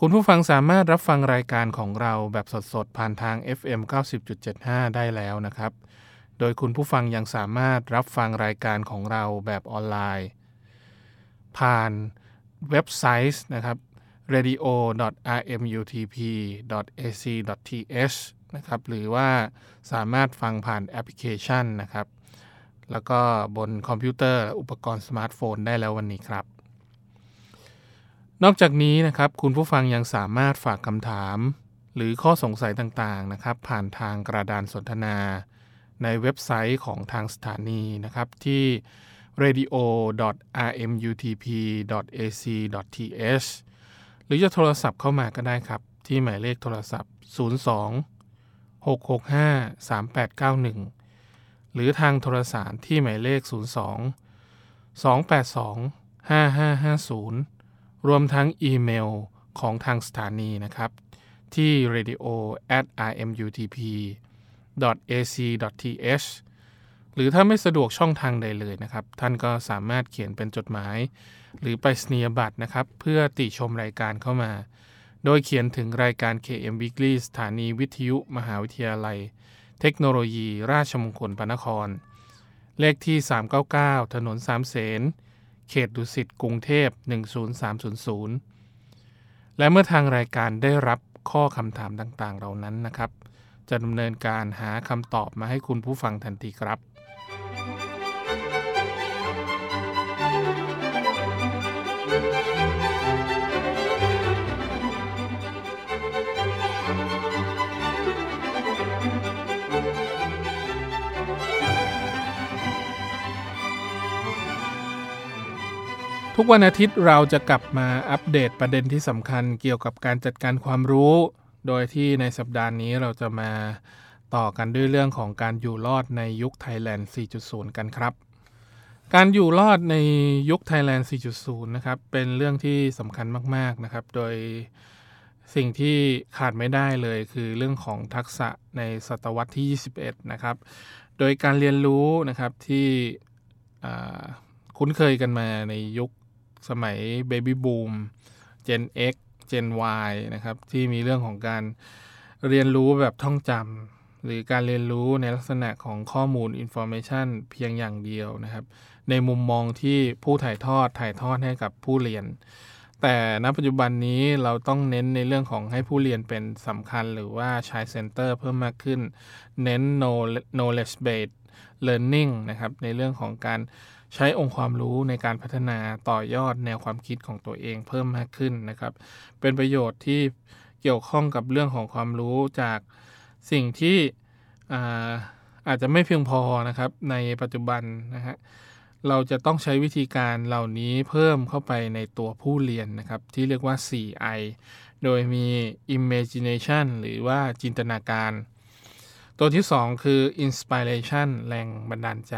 คุณผู้ฟังสามารถรับฟังรายการของเราแบบสดๆ ผ่านทาง FM 90.75 ได้แล้วนะครับ โดยคุณผู้ฟังยังสามารถรับฟังรายการของเราแบบออนไลน์ ผ่านเว็บไซต์นะครับ radio.rmutp.ac.th นะครับ หรือว่าสามารถฟังผ่านแอปพลิเคชันนะครับ แล้วก็บนคอมพิวเตอร์อุปกรณ์สมาร์ทโฟนได้แล้ววันนี้ครับ นอกจากนี้นะครับคุณผู้ฟังยังสามารถฝากคำถาม หรือข้อสงสัยต่างๆนะครับผ่านทางกระดานสนทนา ในเว็บไซต์ของทางสถานีนะครับที่ radio.rmutp.ac.th หรือจะโทรศัพท์เข้ามาก็ได้ครับ ที่หมายเลขโทรศัพท์ 02 665 3891 หรือทางโทรสารที่หมายเลข 02 282 5550 รวมทั้งอีเมลของทางสถานีนะครับ ที่ radio at rmutp ac th หรือถ้าไม่สะดวกช่องทางใดเลยนะครับ ท่านก็สามารถเขียนเป็นจดหมาย หรือไปสนียบัตรนะครับ เพื่อติชมรายการเข้ามา โดยเขียนถึงรายการ KM Weekly สถานีวิทยุมหาวิทยาลัย เทคโนโลยี ราชมงคลพระนคร เลขที่ 399 ถนนสามเสน ขตดุสิตกรุงเทพ 10300 และเมื่อทางรายการได้รับข้อคำถามต่างๆ เหล่านั้นนะครับ จะดำเนินการหาคำตอบมาให้คุณผู้ฟังทันทีครับ ทุกวันอาทิตย์เราจะกลับมาอัปเดตประเด็นที่สำคัญเกี่ยวกับการจัดการความรู้ โดยที่ในสัปดาห์นี้เราจะมาต่อกันด้วยเรื่องของการอยู่รอดในยุคไทยแลนด์ 4.0 กันครับ การอยู่รอดในยุคไทยแลนด์ 4.0 นะครับ เป็นเรื่องที่สำคัญมาก ๆ นะครับ โดยสิ่งที่ขาดไม่ได้เลยคือเรื่องของทักษะในศตวรรษที่ 21 นะครับ โดยการเรียนรู้นะครับที่คุ้นเคยกันมาในยุค สมัย Baby Boom Gen X Gen Y นะครับที่มีเรื่องของการเรียนรู้แบบท่องจำหรือการเรียนรู้ในลักษณะของข้อมูล Information เพียงอย่างเดียวนะครับ ในมุมมองที่ผู้ถ่ายทอดถ่ายทอดให้กับผู้เรียน แต่ณปัจจุบันนี้เราต้องเน้นในเรื่องของให้ผู้เรียนเป็นสำคัญหรือว่าใช้ Center เพิ่มมากขึ้น เน้น knowledge based learning นะครับในเรื่องของการ ใช้องค์ความรู้ในการพัฒนาต่อยอดแนวความคิดของตัวเองเพิ่มมากขึ้นนะครับ เป็นประโยชน์ที่เกี่ยวข้องกับเรื่องของความรู้จากสิ่งที่อาอาจจะไม่เพียงพอนะครับ ในปัจจุบันนะฮะเราจะต้องใช้วิธีการเหล่านี้เพิ่มเข้าไปในตัวผู้เรียนนะครับ ที่เรียกว่า 4I โดยมี imagination หรือว่าจินตนาการ ตัวที่ 2 คือ inspiration แรงบันดาลใจ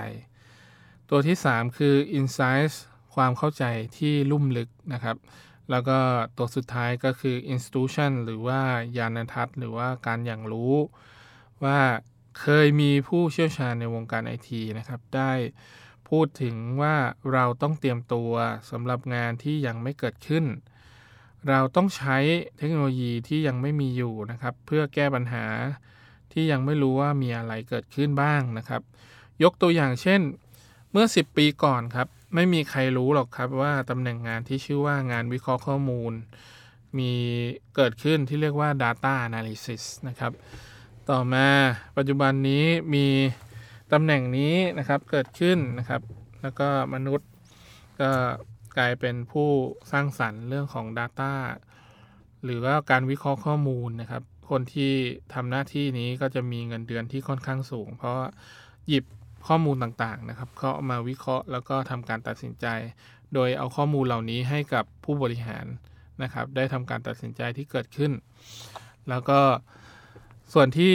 ตัวที่ 3 คือ insights ความเข้าใจที่ลุ่มลึกนะครับ แล้วก็ตัวสุดท้ายก็คือ institution หรือว่ายานทัศน์ หรือว่าการอย่างรู้ ว่าเคยมีผู้เชี่ยวชาญในวงการไอทีนะครับ ได้พูดถึงว่าเราต้องเตรียมตัวสำหรับงานที่ยังไม่เกิดขึ้น เราต้องใช้เทคโนโลยีที่ยังไม่มีอยู่นะครับ เพื่อแก้ปัญหาที่ยังไม่รู้ว่ามีอะไรเกิดขึ้นบ้างนะครับ ยกตัวอย่างเช่น มื่อ 10 ปีก่อนครับ ไม่มีใครรู้หรอกครับว่าตำแหน่งงานที่ชื่อว่างานวิเคราะห์ข้อมูล มีเกิดขึ้นที่เรียกว่า Data Analysis นะครับ ต่อมาปัจจุบันนี้มีตำแหน่งนี้นะครับเกิดขึ้นนะครับ แล้วก็มนุษย์ก็กลายเป็นผู้สร้างสรรค์เรื่องของ Data หรือว่าการวิเคราะห์ข้อมูลนะครับ คนที่ทำหน้าที่นี้ก็จะมีเงินเดือนที่ค่อนข้างสูง เพราะหยิบ ข้อมูลต่างๆนะครับเขาเอามาวิเคราะห์แล้วก็ทำการตัดสินใจ โดยเอาข้อมูลเหล่านี้ให้กับผู้บริหารนะครับ ได้ทำการตัดสินใจที่เกิดขึ้น แล้วก็ส่วนที่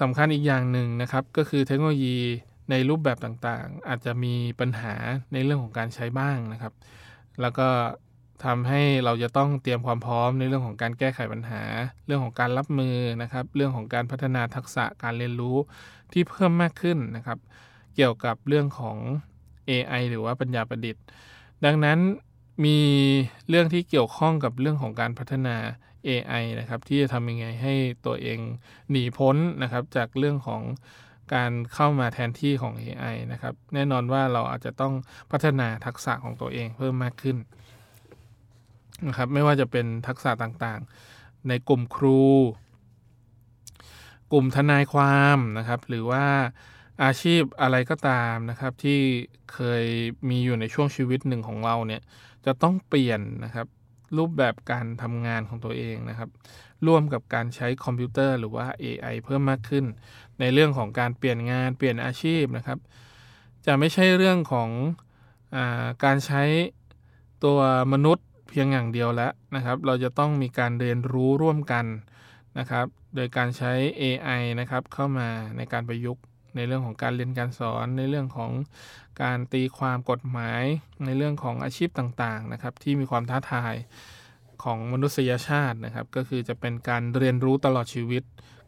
สำคัญอีกอย่างหนึ่งนะครับ ก็คือเทคโนโลยีในรูปแบบต่างๆ อาจจะมีปัญหาในเรื่องของการใช้บ้างนะครับ แล้วก็ทำให้เราจะต้องเตรียมความพร้อมในเรื่องของการแก้ไขปัญหา เรื่องของการรับมือนะครับ เรื่องของการพัฒนาทักษะการเรียนรู้ที่เพิ่มมากขึ้นนะครับ เกี่ยวกับเรื่องของ AI หรือว่าปัญญาประดิษฐ์ ดังนั้นมีเรื่องที่เกี่ยวข้องกับเรื่องของการพัฒนา AI นะครับ ที่จะทำยังไงให้ตัวเองหนีพ้นนะครับ จากเรื่องของการเข้ามาแทนที่ของ AI นะครับ แน่นอนว่าเราอาจจะต้องพัฒนาทักษะของตัวเองเพิ่มมากขึ้นนะครับ ไม่ว่าจะเป็นทักษะต่างๆ ในกลุ่มครู กลุ่มทนายความนะครับ หรือว่า อาชีพอะไรก็ตามนะครับ ที่เคยมีอยู่ในช่วงชีวิตหนึ่งของเราเนี่ยจะต้องเปลี่ยนนะครับ รูปแบบการทำงานของตัวเองนะครับ ร่วมกับการใช้คอมพิวเตอร์หรือว่า AI เพิ่มมากขึ้น ในเรื่องของการเปลี่ยนงานเปลี่ยนอาชีพนะครับ จะไม่ใช่เรื่องของอาการใช้ตัวมนุษย์เพียงอย่างเดียวแล้วนะครับ เราจะต้องมีการเรียนรู้ร่วมกันนะครับ โดยการใช้ AI นะครับเข้ามาในการประยุกต์ ในเรื่องของการเรียนการสอน ในเรื่องของการตีความกฎหมาย ในเรื่องของอาชีพต่างๆนะครับที่มีความท้าทายของมนุษยชาตินะครับ ก็คือจะเป็นการเรียนรู้ตลอดชีวิต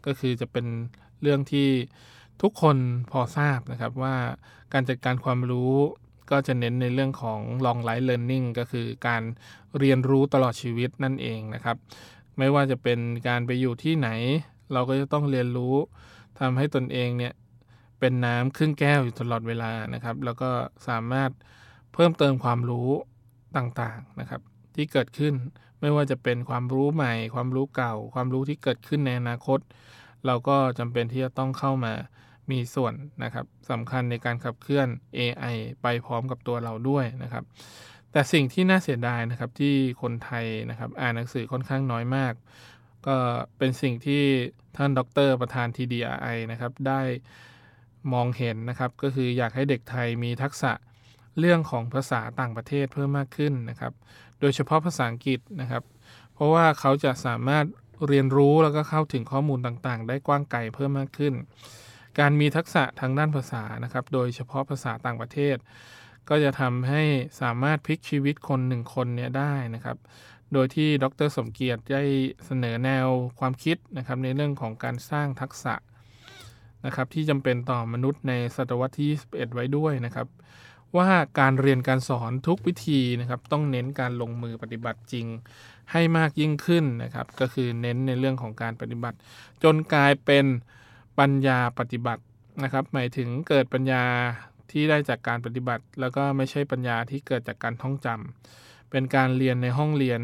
ก็คือจะเป็นเรื่องที่ทุกคนพอทราบนะครับว่าการจัดการความรู้ก็จะเน้นในเรื่องของ long life learning ก็คือการเรียนรู้ตลอดชีวิตนั่นเองนะครับ ไม่ว่าจะเป็นการไปอยู่ที่ไหน เราก็จะต้องเรียนรู้ทำให้ตนเองเนี่ย เป็นน้ำครึ่งแก้วอยู่ตลอดเวลานะครับ แล้วก็สามารถเพิ่มเติมความรู้ต่างๆนะครับ ที่เกิดขึ้นไม่ว่าจะเป็นความรู้ใหม่ ความรู้เก่า ความรู้ที่เกิดขึ้นในอนาคต เราก็จำเป็นที่จะต้องเข้ามามีส่วนนะครับสำคัญในการขับเคลื่อน AI ไปพร้อมกับตัวเราด้วยนะครับ แต่สิ่งที่น่าเสียดายนะครับที่คนไทยนะครับอ่านหนังสือค่อนข้างน้อยมาก ก็เป็นสิ่งที่ท่านดร ประธาน TDRI นะครับได้ มองเห็นนะครับ ก็คืออยากให้เด็กไทยมีทักษะเรื่องของภาษาต่างประเทศเพิ่มมากขึ้นนะครับ โดยเฉพาะภาษาอังกฤษนะครับ เพราะว่าเขาจะสามารถเรียนรู้แล้วก็เข้าถึงข้อมูลต่างๆ ได้กว้างไกลเพิ่มมากขึ้น การมีทักษะทางด้านภาษานะครับ โดยเฉพาะภาษาต่างประเทศ ก็จะทำให้สามารถพลิกชีวิตคนหนึ่งคนเนี่ยได้นะครับ โดยที่ดรสมเกียรติได้เสนอแนวความคิดนะครับในเรื่องของการสร้างทักษะ นะครับที่จำเป็นต่อมนุษย์ในศตวรรษที่ 21 ไว้ด้วยนะครับ ว่าการเรียนการสอนทุกวิธีนะครับ ต้องเน้นการลงมือปฏิบัติจริง ให้มากยิ่งขึ้นนะครับ ก็คือเน้นในเรื่องของการปฏิบัติ จนกลายเป็นปัญญาปฏิบัตินะครับ หมายถึงเกิดปัญญาที่ได้จากการปฏิบัติ แล้วก็ไม่ใช่ปัญญาที่เกิดจากการท่องจำเป็นการเรียนในห้องเรียน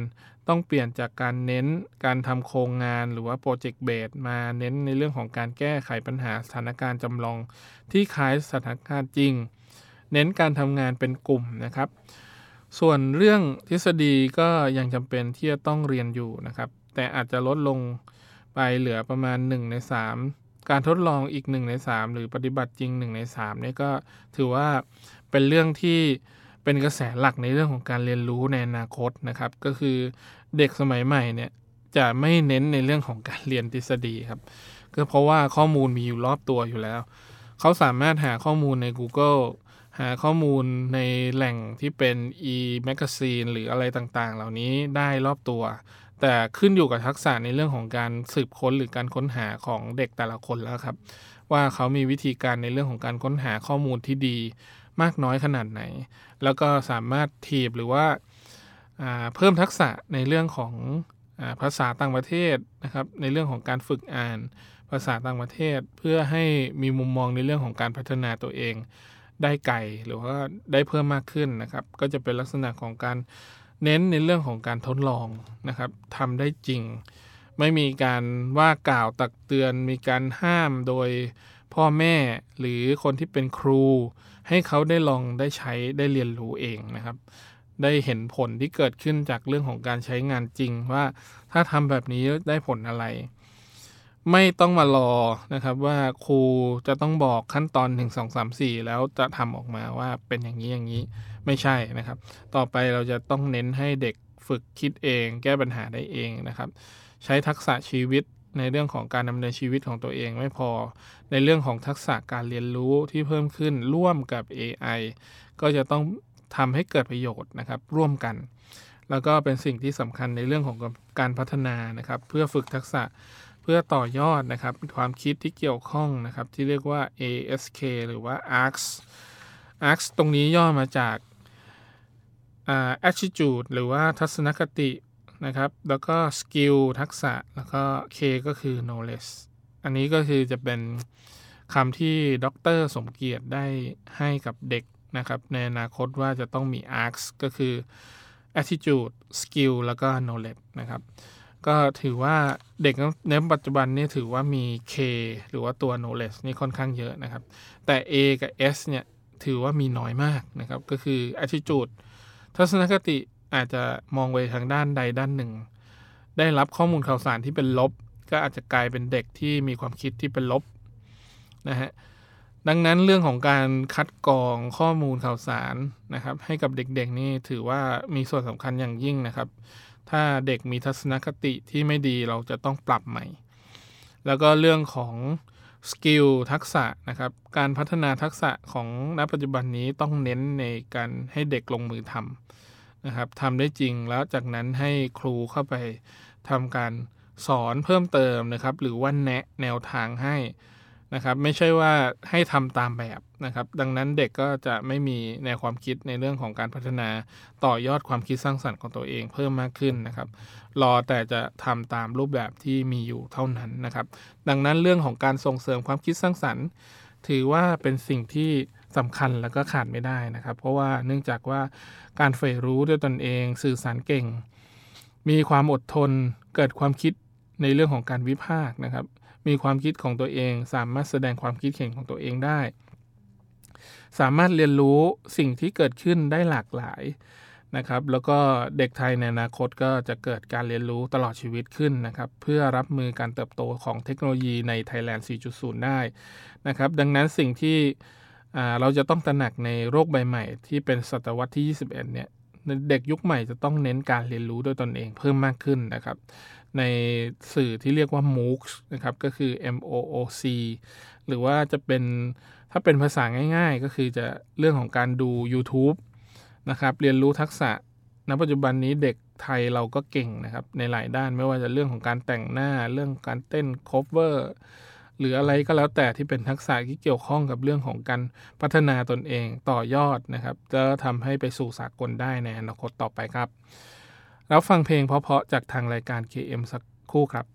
ต้องเปลี่ยนจากการเน้นการทำโครงงานหรือว่าโปรเจกต์เบสมาเน้นในเรื่องของการแก้ไขปัญหาสถานการณ์จำลอง ที่คล้ายสถานการณ์จริง เน้นการทำงานเป็นกลุ่มนะครับ ส่วนเรื่องทฤษฎีก็ยังจำเป็นที่จะต้องเรียนอยู่นะครับ แต่อาจจะลดลงไปเหลือประมาณ 1 ใน 3 การทดลองอีก 1 ใน 3 หรือปฏิบัติจริง 1 ใน3นี่ก็ถือว่าเป็นเรื่องที่เป็นกระแสหลักในเรื่องของการเรียนรู้ในอนาคตนะครับ ก็คือ เด็กสมัยใหม่เนี่ยจะไม่เน้นในเรื่องของการเรียนทฤษฎีครับ ก็เพราะว่าข้อมูลมีอยู่รอบตัวอยู่แล้ว เขาสามารถหาข้อมูลใน Google หาข้อมูลในแหล่งที่เป็น e-magazine หรืออะไรต่างๆ เหล่านี้ได้รอบตัว แต่ขึ้นอยู่กับทักษะในเรื่องของการสืบค้นหรือการค้นหาของเด็กแต่ละคนแล้วครับ ว่าเขามีวิธีการในเรื่องของการค้นหาข้อมูลที่ดี มากน้อยขนาดไหน แล้วก็สามารถทีบหรือว่า เพิ่มทักษะในเรื่องของอภาษาต่างประเทศนะครับ ในเรื่องของการฝึกอ่านภาษาต่างประเทศ เพื่อให้มีมุมมองในเรื่องของการพัฒนาตัวเองได้ไกลหรือว่าได้เพิ่มมากขึ้นนะครับ ก็จะเป็นลักษณะของการเน้นในเรื่องของการทดลองนะครับทำได้จริง ไม่มีการว่ากล่าวตักเตือน มีการห้ามโดยพ่อแม่หรือคนที่เป็นครู ให้เขาได้ลองได้ใช้ได้เรียนรู้เองนะครับ ได้เห็นผลที่เกิดขึ้นจากเรื่องของการใช้งานจริงว่าถ้าทำแบบนี้ได้ผลอะไร ไม่ต้องมารอนะครับว่าครูจะต้องบอกขั้นตอน 1 2 3 4 แล้วจะทำออกมาว่าเป็นอย่างนี้อย่างนี้ไม่ใช่นะครับ ต่อไปเราจะต้องเน้นให้เด็กฝึกคิดเอง แก้ปัญหาได้เองนะครับ ใช้ทักษะชีวิตในเรื่องของการดำเนินชีวิตของตัวเองไม่พอ ในเรื่องของทักษะการเรียนรู้ที่เพิ่มขึ้นร่วมกับ AI ก็จะต้อง ทำให้เกิดประโยชน์นะครับร่วมกัน แล้วก็เป็นสิ่งที่สำคัญในเรื่องของการพัฒนานะครับ เพื่อฝึกทักษะเพื่อต่อยอดนะครับ ความคิดที่เกี่ยวข้องนะครับ ที่เรียกว่า ASK หรือว่า ARCS ARCS ตรงนี้ย่อมาจาก attitude หรือว่าทัศนคตินะครับ แล้วก็ skill ทักษะ แล้วก็ K ก็คือ knowledge อันนี้ก็คือจะเป็นคำที่ดร สมเกียรติได้ให้กับเด็ก นะครับในอนาคตว่าจะต้องมี ARCS ก็คือ attitude skill แล้วก็ knowledge นะครับก็ถือว่าเด็กในปัจจุบันนี้ถือว่ามี K หรือว่าตัว knowledge นี่ค่อนข้างเยอะนะครับ แต่ A กับ S เนี่ยถือว่ามีน้อยมากนะครับ ก็คือ attitude ทัศนคติอาจจะมองไปทางด้านใดด้านหนึ่ง ได้รับข้อมูลข่าวสารที่เป็นลบ ก็อาจจะกลายเป็นเด็กที่มีความคิดที่เป็นลบนะฮะ ดังนั้นเรื่องของการคัดกรองข้อมูลข่าวสารนะครับ ให้กับเด็กๆนี่ถือว่ามีส่วนสำคัญอย่างยิ่งนะครับ ถ้าเด็กมีทัศนคติที่ไม่ดีเราจะต้องปรับใหม่ แล้วก็เรื่องของสกิลทักษะนะครับ การพัฒนาทักษะของณปัจจุบันนี้ต้องเน้นในการให้เด็กลงมือทำนะครับทำได้จริงแล้วจากนั้นให้ครูเข้าไปทำการสอนเพิ่มเติมนะครับ หรือว่าแนะแนวทางให้ นะครับไม่ใช่ว่าให้ทำตามแบบนะครับ ดังนั้นเด็กก็จะไม่มีแนวความคิดในเรื่องของการพัฒนาต่อยอดความคิดสร้างสรรค์ของตัวเองเพิ่มมากขึ้นนะครับ รอแต่จะทำตามรูปแบบที่มีอยู่เท่านั้นนะครับ ดังนั้นเรื่องของการส่งเสริมความคิดสร้างสรรค์ ถือว่าเป็นสิ่งที่สำคัญแล้วก็ขาดไม่ได้นะครับ เพราะว่าเนื่องจากว่าการใฝ่รู้ด้วยตนเอง สื่อสารเก่ง มีความอดทน เกิดความคิดในเรื่องของการวิพากษ์นะครับ มีความคิดของตัวเอง สามารถแสดงความคิดเห็นของตัวเองได้ สามารถเรียนรู้สิ่งที่เกิดขึ้นได้หลากหลายนะครับ แล้วก็เด็กไทยในอนาคตก็จะเกิดการเรียนรู้ตลอดชีวิตขึ้นนะครับ เพื่อรับมือการเติบโตของเทคโนโลยีใน Thailand 4.0 ได้นะครับ ดังนั้นสิ่งที่เราจะต้องตระหนักในโรคใบใหม่ที่เป็นศตวรรษที่ 21 เนี่ย เด็กยุคใหม่จะต้องเน้นการเรียนรู้ด้วยตนเองเพิ่มมากขึ้นนะครับ ในสื่อที่เรียกว่า MOOCs นะครับ ก็คือ MOOC หรือว่าจะเป็นถ้าเป็นภาษาง่ายๆ ก็คือจะเรื่องของการดู YouTube นะครับ เรียนรู้ทักษะ ณ ปัจจุบันนี้เด็กไทยเราก็เก่งนะครับ ในหลายด้านไม่ว่าจะเรื่องของการแต่งหน้า เรื่องการเต้น cover หรืออะไรก็แล้วแต่ที่เป็นทักษะที่เกี่ยวข้องกับเรื่องของการพัฒนาตนเองต่อยอดนะครับ จะทำให้ไปสู่สากลได้ในอนาคตต่อไปครับ แล้วฟังเพลงเพราะๆจากทางรายการ KM สักครู่ครับ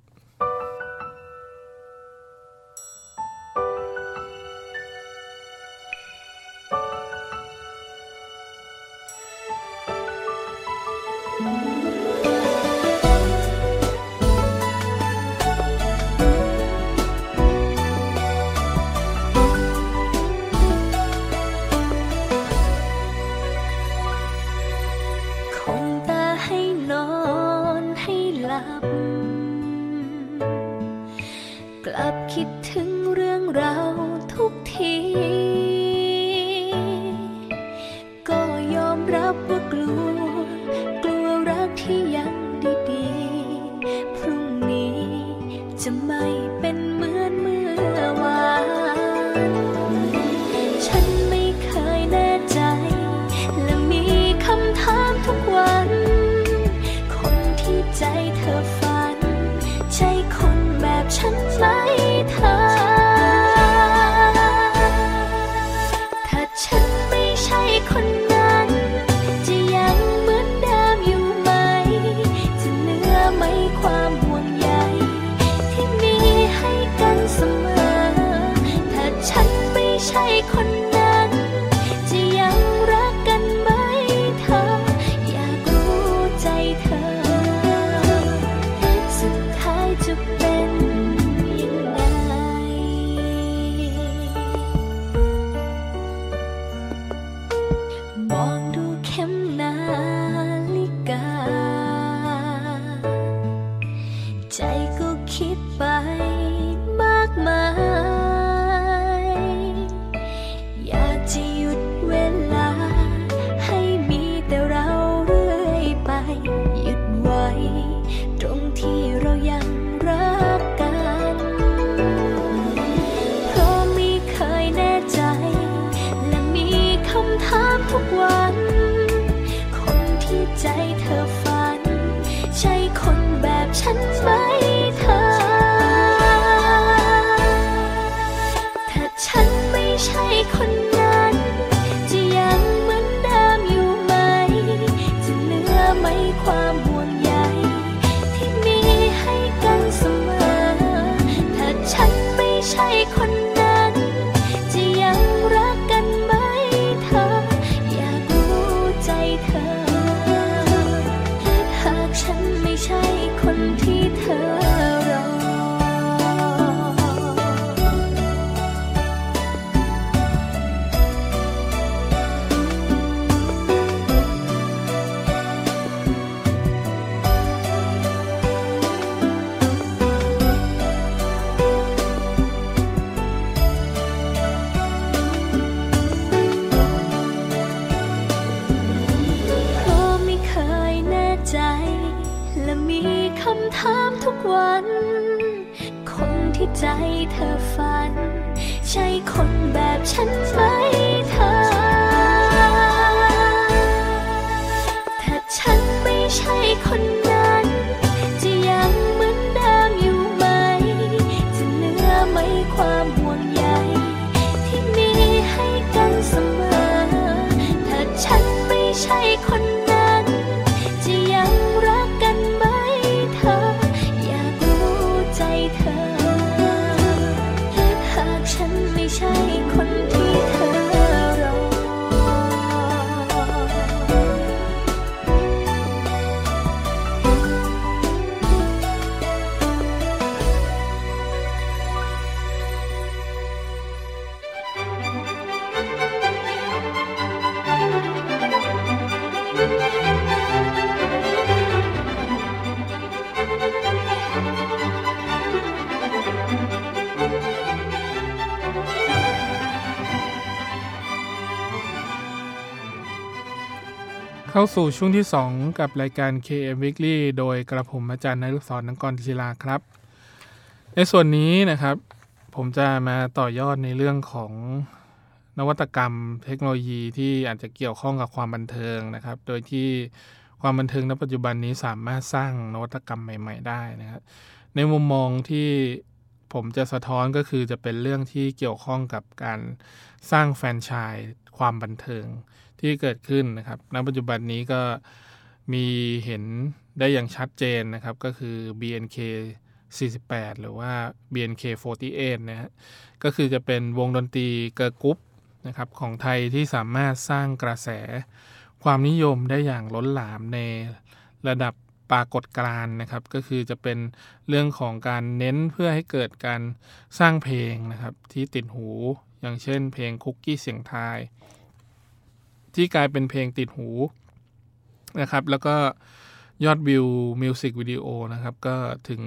คิดถึง คน ฝัน ใช่คนแบบฉันไหมเธอ ถ้าฉันไม่ใช่คน เข้าสู่ช่วงที่ 2 กับรายการ KM Weekly โดยกระผมอาจารย์นฤศรนังกรศิลาครับ ในส่วนนี้นะครับ ผมจะมาต่อยอดในเรื่องของนวัตกรรมเทคโนโลยีที่อาจจะเกี่ยวข้องกับความบันเทิงนะครับ โดยที่ความบันเทิงณปัจจุบันนี้สามารถสร้างนวัตกรรมใหม่ ๆ ได้นะครับ ในมุมมองที่ผมจะสะท้อนก็คือจะเป็นเรื่องที่เกี่ยวข้องกับการสร้างแฟรนไชส์ความบันเทิง ที่เกิดขึ้นนะครับณปัจจุบันนี้ก็มีเห็นได้อย่างชัดเจนนะครับก็คือ BNK 48 หรือว่า BNK 48นะฮะก็คือจะเป็นวงดนตรีเกิร์ลกรุ๊ปนะครับของไทยที่สามารถสร้างกระแสความนิยมได้อย่างล้นหลามในระดับปรากฏการณ์นะครับ ก็คือจะเป็นเรื่องของการเน้นเพื่อให้เกิดการสร้างเพลงนะครับที่ติดหู อย่างเช่นเพลงคุกกี้เสี่ยงทาย ที่กลายเป็นเพลงติดหูนะครับ แล้วก็ยอดวิวมิวสิกวิดีโอนะครับ ก็ถึง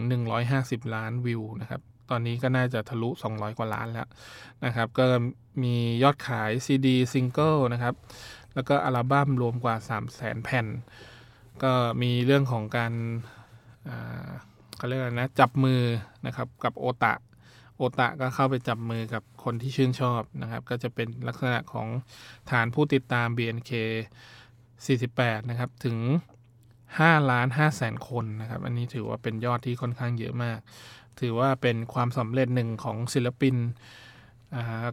150 ล้านวิวนะครับ ตอนนี้ก็น่าจะทะลุ 200 กว่าล้านแล้วนะครับ ก็มียอดขายซีดีซิงเกิลนะครับ แล้วก็อัลบั้มรวมกว่า 3 0 0แสนแผ่น ก็มีเรื่องของการอ่าเขาเรียกอะไรนะ จับมือนะครับกับโอตะ โอตะก็เข้าไปจับมือกับคนที่ชื่นชอบนะครับ ก็จะเป็นลักษณะของฐานผู้ติดตาม BNK 48 นะครับ ถึง 5 ล้าน5แสนคนนะครับ อันนี้ถือว่าเป็นยอดที่ค่อนข้างเยอะมาก ถือว่าเป็นความสำเร็จหนึ่งของศิลปิน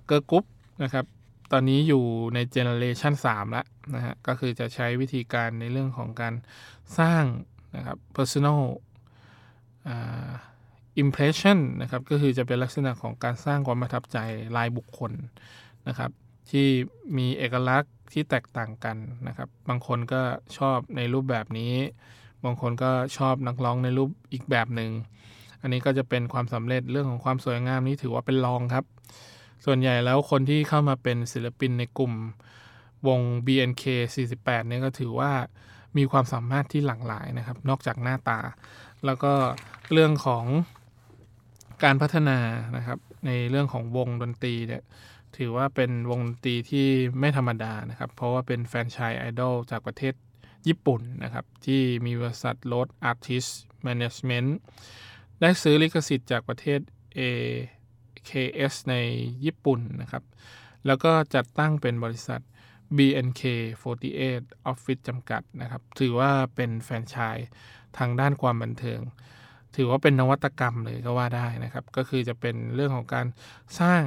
เกิร์ลกรุ๊ปนะครับ ตอนนี้อยู่ในเจเนอเรชัน3แล้วนะฮะ ก็คือจะใช้วิธีการในเรื่องของการสร้างนะครับ personal impression นะครับก็คือจะเป็นลักษณะของการสร้างความประทับใจรายบุคคลนะครับ ที่มีเอกลักษณ์ที่แตกต่างกันนะครับ บางคนก็ชอบในรูปแบบนี้ บางคนก็ชอบนักร้องในรูปอีกแบบหนึ่งอันนี้ก็จะเป็นความสำเร็จเรื่องของความสวยงามนี้ถือว่าเป็นรองครับ ส่วนใหญ่แล้วคนที่เข้ามาเป็นศิลปินในกลุ่มวง BNK 48 เนี่ยก็ถือว่ามีความสามารถที่หลากหลายนะครับ นอกจากหน้าตา แล้วก็เรื่องของ การพัฒนานะครับในเรื่องของวงดนตรีเนี่ยถือว่าเป็นวงดนตรีที่ไม่ธรรมดานะครับ เพราะว่าเป็นแฟรนไชส์ไอดอลจากประเทศญี่ปุ่นนะครับ ที่มีบริษัท Road Artist Management ได้ซื้อลิขสิทธิ์จากประเทศ AKS ในญี่ปุ่นนะครับ แล้วก็จัดตั้งเป็นบริษัท BNK 48 Office จำกัดนะครับ ถือว่าเป็นแฟรนไชส์ทางด้านความบันเทิง ถือว่าเป็นนวัตกรรมเลยก็ว่าได้นะครับ ก็คือจะเป็นเรื่องของการสร้าง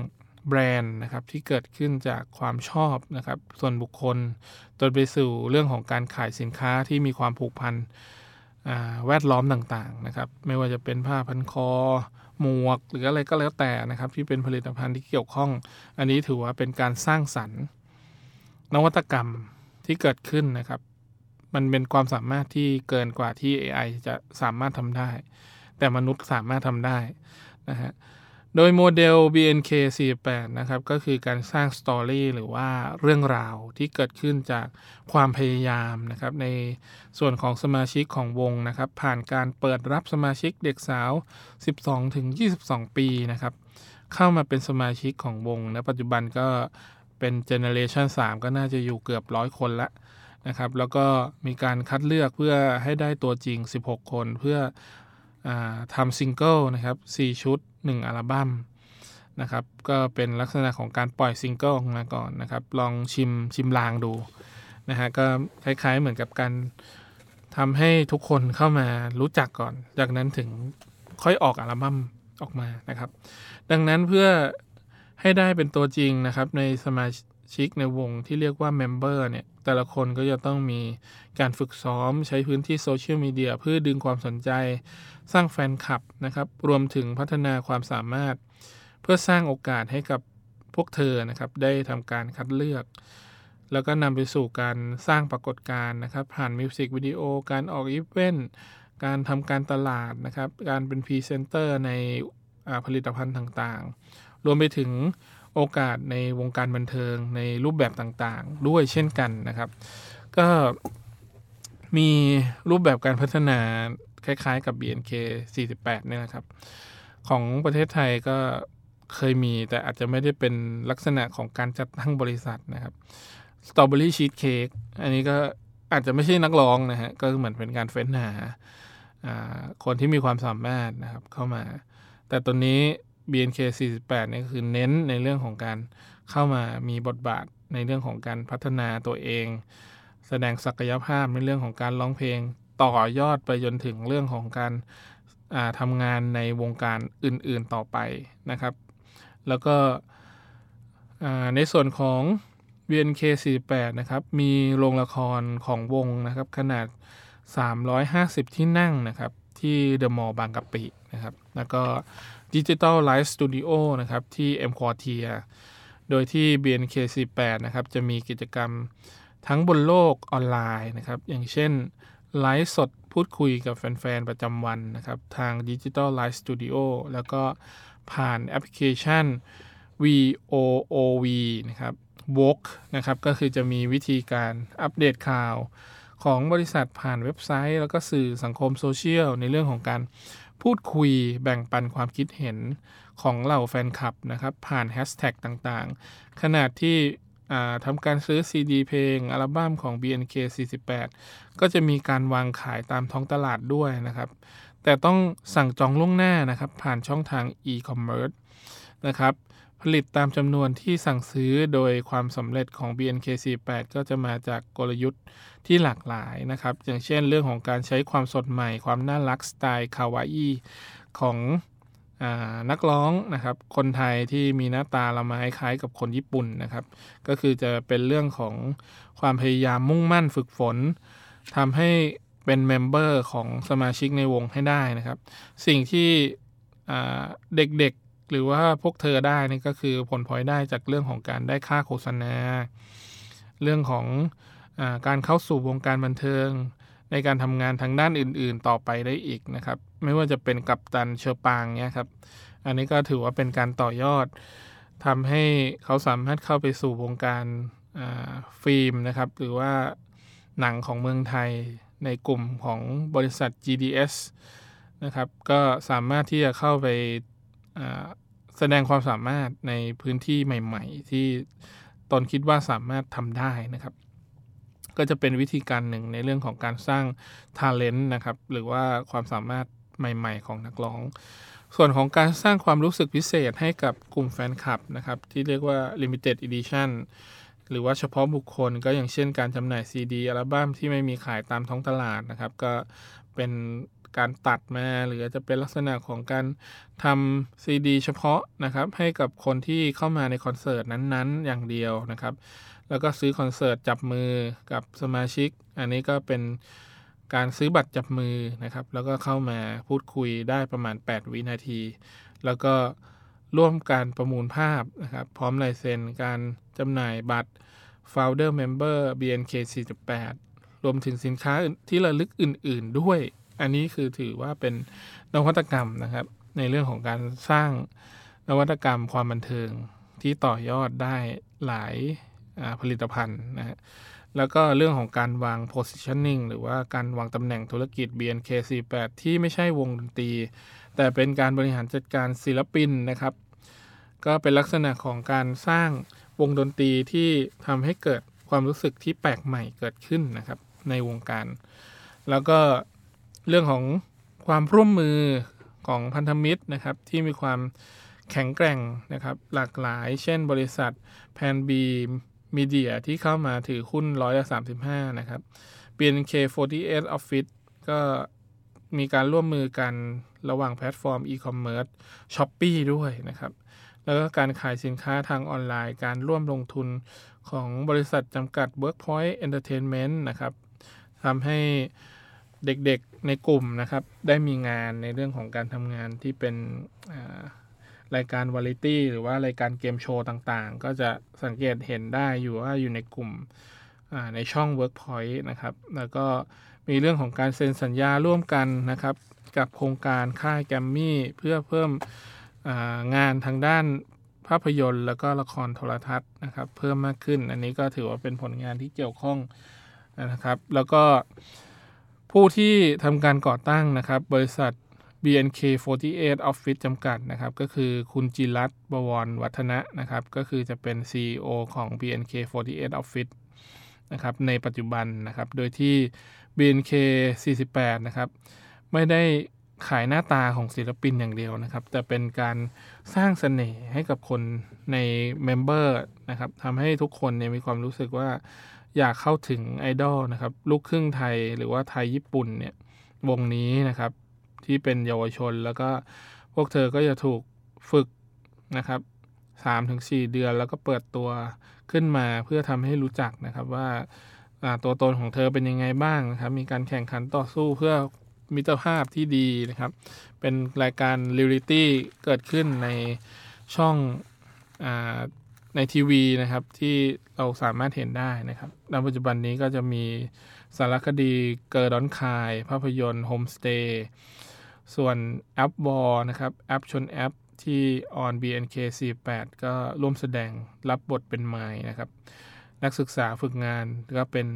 แบรนด์นะครับที่เกิดขึ้นจากความชอบนะครับส่วนบุคคลจนไปสู่เรื่องของการขายสินค้าที่มีความผูกพันแวดล้อมต่างๆนะครับไม่ว่าจะเป็นผ้าพันคอ หมวก หรืออะไรก็แล้วแต่นะครับที่เป็นผลิตภัณฑ์ที่เกี่ยวข้อง อันนี้ถือว่าเป็นการสร้างสรรค์ นวัตกรรมที่เกิดขึ้นนะครับ มันเป็นความสามารถที่เกินกว่าที่ AI จะสามารถทำได้ แต่มนุษย์สามารถทำได้นะฮะโดยโมเดล BNK 48 นะครับก็คือการสร้างสตอรี่หรือว่าเรื่องราวที่เกิดขึ้นจากความพยายามนะครับในส่วนของสมาชิกของวงนะครับผ่านการเปิดรับสมาชิกเด็กสาว 12-22 ปีนะครับเข้ามาเป็นสมาชิกของวงนะปัจจุบันก็เป็นเจเน r a ชัน3ก็น่าจะอยู่เกือบร้อยคนละนะครับแล้วก็มีการคัดเลือกเพื่อให้ได้ตัวจริง 16 คนเพื่อ ทำซิงเกิลนะครับ4ชุด 1 อัลบั้มนะครับก็เป็นลักษณะของการปล่อยซิงเกิลออกมาก่อนนะครับ ลองชิมชิมลางดูนะฮะก็คล้ายๆเหมือนกับการทำให้ทุกคนเข้ามารู้จักก่อน จากนั้นถึงค่อยออกอัลบั้มออกมานะครับ ดังนั้นเพื่อให้ได้เป็นตัวจริงนะครับ ในสมาชิกในวงที่เรียกว่า member เนี่ย แต่ละคนก็จะต้องมีการฝึกซ้อมใช้พื้นที่โซเชียลมีเดียเพื่อดึงความสนใจ สร้างแฟนคลับนะครับ รวมถึงพัฒนาความสามารถ เพื่อสร้างโอกาสให้กับพวกเธอนะครับ ได้ทำการคัดเลือก แล้วก็นำไปสู่การสร้างปรากฏการณ์นะครับ ผ่านมิวสิกวิดีโอ การออกอีเวนต์ การทำการตลาดนะครับ การเป็นพรีเซนเตอร์ในผลิตภัณฑ์ต่างๆ รวมไปถึงโอกาสในวงการบันเทิงในรูปแบบต่างๆ ด้วยเช่นกันนะครับ ก็มีรูปแบบการพัฒนา คล้ายๆกับ BNK 48เนี่ยนะครับ ของประเทศไทยก็เคยมีแต่อาจจะไม่ได้เป็นลักษณะของการจัดตั้งบริษัทนะครับสตรอเบอรี่ชีสเค้กอันนี้ก็อาจจะไม่ใช่นักร้องนะฮะ ก็เหมือนเป็นการเฟ้นหาคนที่มีความสามารถนะครับเข้ามา แต่ตอนนี้ BNK 48เนี่ยคือเน้นในเรื่องของการเข้ามามีบทบาทในเรื่องของการพัฒนาตัวเอง แสดงศักยภาพในเรื่องของการร้องเพลง ต่อยอดไปจนถึงเรื่องของการาทำงานในวงการอื่นๆต่อไปนะครับ แล้วก็ในส่วนของ BNK 48 นะครับ มีโรงละครของวงนะครับ ขนาด 350 ที่นั่งนะครับ ที่เดอะมอลล์บางกะปินะครับ แล้วก็ดิจิ t a ลไลฟ์สตูดิโอนะครับ ที่ M Quartier โดยที่ BNK 48 นะครับ จะมีกิจกรรมทั้งบนโลกออนไลน์นะครับ อย่างเช่น ไลฟ์สดพูดคุยกับแฟน ๆ ประจำวันนะครับ ทาง Digital Live Studio แล้วก็ผ่านแอปพลิเคชัน VOOV นะครับ w o k นะครับ ก็คือจะมีวิธีการอัปเดตข่าวของบริษัทผ่านเว็บไซต์ แล้วก็สื่อสังคมโซเชียล ในเรื่องของการพูดคุยแบ่งปันความคิดเห็นของเหล่าแฟนคลับนะครับ ผ่านแฮชแท็กต่างๆ ขนาดที่ ทำการซื้อ CD เพลง อัลบั้มของ BNK 48 ก็จะมีการวางขายตามท้องตลาดด้วยนะครับ แต่ต้องสั่งจองล่วงหน้านะครับ ผ่านช่องทาง e-commerce นะครับ ผลิตตามจำนวนที่สั่งซื้อโดยความสำเร็จของ BNK48 ก็จะมาจากกลยุทธ์ที่หลากหลายนะครับ อย่างเช่นเรื่องของการใช้ความสดใหม่ ความน่ารักสไตล์คาวาอิของ นักร้องนะครับ คนไทยที่มีหน้าตาละไม้คล้ายกับคนญี่ปุ่นนะครับ ก็คือจะเป็นเรื่องของความพยายามมุ่งมั่นฝึกฝนทำให้เป็นเมมเบอร์ของสมาชิกในวงให้ได้นะครับ สิ่งที่เด็กๆหรือว่าพวกเธอได้นี่ก็คือผลพลอยได้จากเรื่องของการได้ค่าโฆษณา เรื่องของอการเข้าสู่วงการบันเทิง ในการทำงานทางด้านอื่น ๆ ต่อไปได้อีกนะครับ ไม่ว่าจะเป็นกัปตันเชอปางเนี่ยครับ อันนี้ก็ถือว่าเป็นการต่อยอดทำให้เขาสามารถเข้าไปสู่วงการฟิล์มนะครับ หรือว่าหนังของเมืองไทยในกลุ่มของบริษัท GDS นะครับ ก็สามารถที่จะเข้าไปแสดงความสามารถในพื้นที่ใหม่ ๆ ที่ตนคิดว่าสามารถทำได้นะครับ ก็จะเป็นวิธีการหนึ่งในเรื่องของการสร้างท ALEN นะครับ หรือว่าความสามารถใหม่ ๆ ของนักร้อง ส่วนของการสร้างความรู้สึกพิเศษให้กับกลุ่มแฟนคลับนะครับ ที่เรียกว่า Limited Edition หรือว่าเฉพาะบุคคลก็อย่างเช่นการจำหน่ายซีดีอัลบั้มที่ไม่มีขายตามท้องตลาดนะครับ ก็เป็น การตัดมา หรือจะเป็นลักษณะของการทำซีดีเฉพาะนะครับให้กับคนที่เข้ามาในคอนเสิร์ตนั้นๆ อย่างเดียวนะครับ แล้วก็ซื้อคอนเสิร์ตจับมือกับสมาชิก อันนี้ก็เป็นการซื้อบัตรจับมือนะครับ แล้วก็เข้ามาพูดคุยได้ประมาณ 8 วินาที แล้วก็ร่วมการประมูลภาพนะครับ พร้อมลายเซ็นการจำหน่ายบัตร Founder Member BNK 48รวมถึงสินค้าที่ระลึกอื่น ๆ ด้วย อันนี้คือถือว่าเป็นนวัตกรรมนะครับ ในเรื่องของการสร้างนวัตกรรมความบันเทิงที่ต่อยอดได้หลายผลิตภัณฑ์นะฮะแล้วก็เรื่องของการวาง positioning หรือว่าการวางตำแหน่งธุรกิจ BNK48 ที่ไม่ใช่วงดนตรี แต่เป็นการบริหารจัดการศิลปินนะครับ ก็เป็นลักษณะของการสร้างวงดนตรีที่ทำให้เกิดความรู้สึกที่แปลกใหม่เกิดขึ้นนะครับ ในวงการ แล้วก็ เรื่องของความร่วมมือของพันธมิตรนะครับที่มีความแข็งแกร่งนะครับหลากหลาย เช่นบริษัทแพลนบีมีเดียที่เข้ามาถือหุ้นร้อยละ35นะครับ BNK48 Office ก็มีการร่วมมือกันระหว่างแพลตฟอร์มอีคอมเมิร์ซ Shopee ด้วยนะครับ แล้วก็การขายสินค้าทางออนไลน์ การร่วมลงทุนของบริษัทจำกัด Workpoint Entertainment นะครับทำให้ เด็กๆในกลุ่มนะครับ ได้มีงานในเรื่องของการทำงานที่เป็นรายการวาไรตี้หรือว่ารายการเกมโชว์ต่างๆ ก็จะสังเกตเห็นได้อยู่ว่าอยู่ในกลุ่มในช่อง Workpoint นะครับ แล้วก็มีเรื่องของการเซ็นสัญญาร่วมกันนะครับ กับโครงการค่ายแกมมี่ เพื่อเพิ่มงานทางด้านภาพยนตร์ แล้วก็ละครโทรทัศน์นะครับ เพิ่มมากขึ้น อันนี้ก็ถือว่าเป็นผลงานที่เกี่ยวข้องนะครับ แล้วก็ ผู้ที่ทำการก่อตั้งนะครับบริษัท BNK48 Office จำกัดนะครับก็คือคุณจิรัตบวรวัฒนะนะครับก็คือจะเป็น CEO ของ BNK48 Office นะครับในปัจจุบันนะครับโดยที่ BNK 48 นะครับไม่ได้ขายหน้าตาของศิลปินอย่างเดียวนะครับ แต่เป็นการสร้างสเสน่ห์ให้กับคนในเมมเบอร์นะครับทำให้ทุกคนเนี่ยมีความรู้สึกว่า อยากเข้าถึงไอดอลนะครับลูกครึ่งไทยหรือว่าไทยญี่ปุ่นเนี่ยวงนี้นะครับ ที่เป็นเยาวชนแล้วก็พวกเธอก็จะถูกฝึกนะครับ3-4 เดือนแล้วก็เปิดตัวขึ้นมาเพื่อทำให้รู้จักนะครับว่าตัวตนของเธอเป็นยังไงบ้างนะครับ มีการแข่งขันต่อสู้เพื่อมิตรภาพที่ดีนะครับ เป็นรายการเรียลิตี้เกิดขึ้นในช่องอในทีวีนะครับ ที่ เราสามารถเห็นได้นะครับในปัจจุบันนี้ก็จะมีสารคดี Girls Don't Cry ภาพยนตร์ Homestay ส่วน App War นะครับ แอปชนแอปที่ออน BNK48 ก็ร่วมแสดงรับบทเป็นมายนะครับ นักศึกษาฝึกงานก็เป็น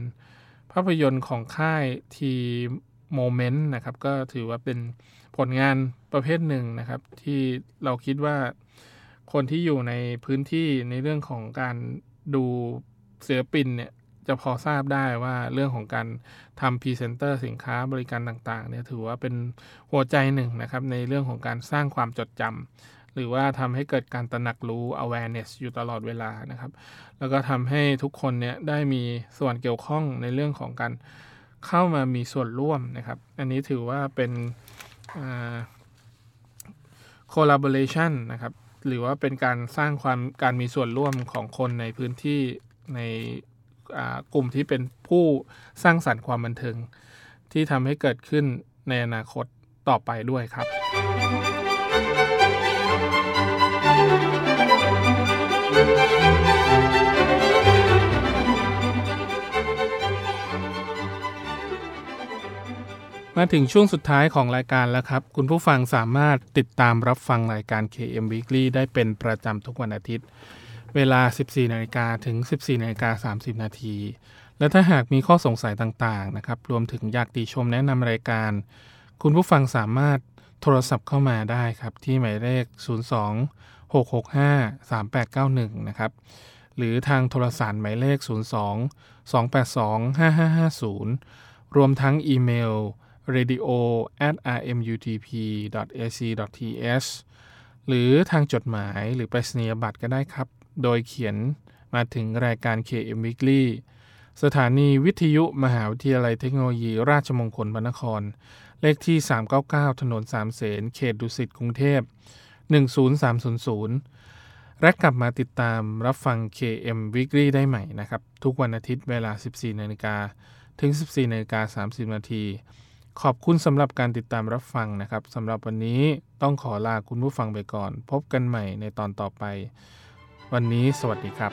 ภาพยนตร์ของค่ายT Moment นะครับ ก็ถือว่าเป็นผลงานประเภทหนึ่งนะครับ ที่เราคิดว่าคนที่อยู่ในพื้นที่ในเรื่องของการ ดูศิลปินเนี่ยจะพอทราบได้ว่าเรื่องของการทำพรีเซนเตอร์สินค้าบริการต่างๆเนี่ยถือว่าเป็นหัวใจหนึ่งนะครับในเรื่องของการสร้างความจดจำหรือว่าทำให้เกิดการตระหนักรู้ awareness อยู่ตลอดเวลานะครับ แล้วก็ทำให้ทุกคนเนี่ยได้มีส่วนเกี่ยวข้องในเรื่องของการเข้ามามีส่วนร่วมนะครับ อันนี้ถือว่าเป็น collaboration นะครับ หรือว่าเป็นการสร้างความการมีส่วนร่วมของคนในพื้นที่ในกลุ่มที่เป็นผู้สร้างสรรค์ความบันเทิงที่ทำให้เกิดขึ้นในอนาคตต่อไปด้วยครับ มาถึงช่วงสุดท้ายของรายการแล้วครับ คุณผู้ฟังสามารถติดตามรับฟังรายการ KM Weekly ได้เป็นประจำทุกวันอาทิตย์ เวลา 14นาฬิกาถึง 14นาฬิกา30 นาที และถ้าหากมีข้อสงสัยต่างๆนะครับ รวมถึงอยากติชมแนะนำรายการ คุณผู้ฟังสามารถโทรศัพท์เข้ามาได้ครับ ที่หมายเลข 02 665 3891 นะครับ หรือทางโทรศัพท์หมายเลข 02 282 5550 รวมทั้งอีเมล radio at rmutp ac th หรือทางจดหมายหรือไปรษณียบัตรก็ได้ครับ โดยเขียนมาถึงรายการ KM Weekly สถานีวิทยุมหาวิทยาลัยเทคโนโลยี ราชมงคลพระนคร เลขที่ 399 ถนนสามเสนเขตดุสิตกรุงเทพ 10300 และกลับมาติดตามรับฟัง KM Weekly ได้ใหม่นะครับ ทุกวันอาทิตย์เวลา 14นาฬิกาถึง 14นาฬิกา30นาที ขอบคุณสำหรับการติดตามรับฟังนะครับสำหรับวันนี้ต้องขอลาคุณผู้ฟังไปก่อน พบกันใหม่ในตอนต่อไป วันนี้สวัสดีครับ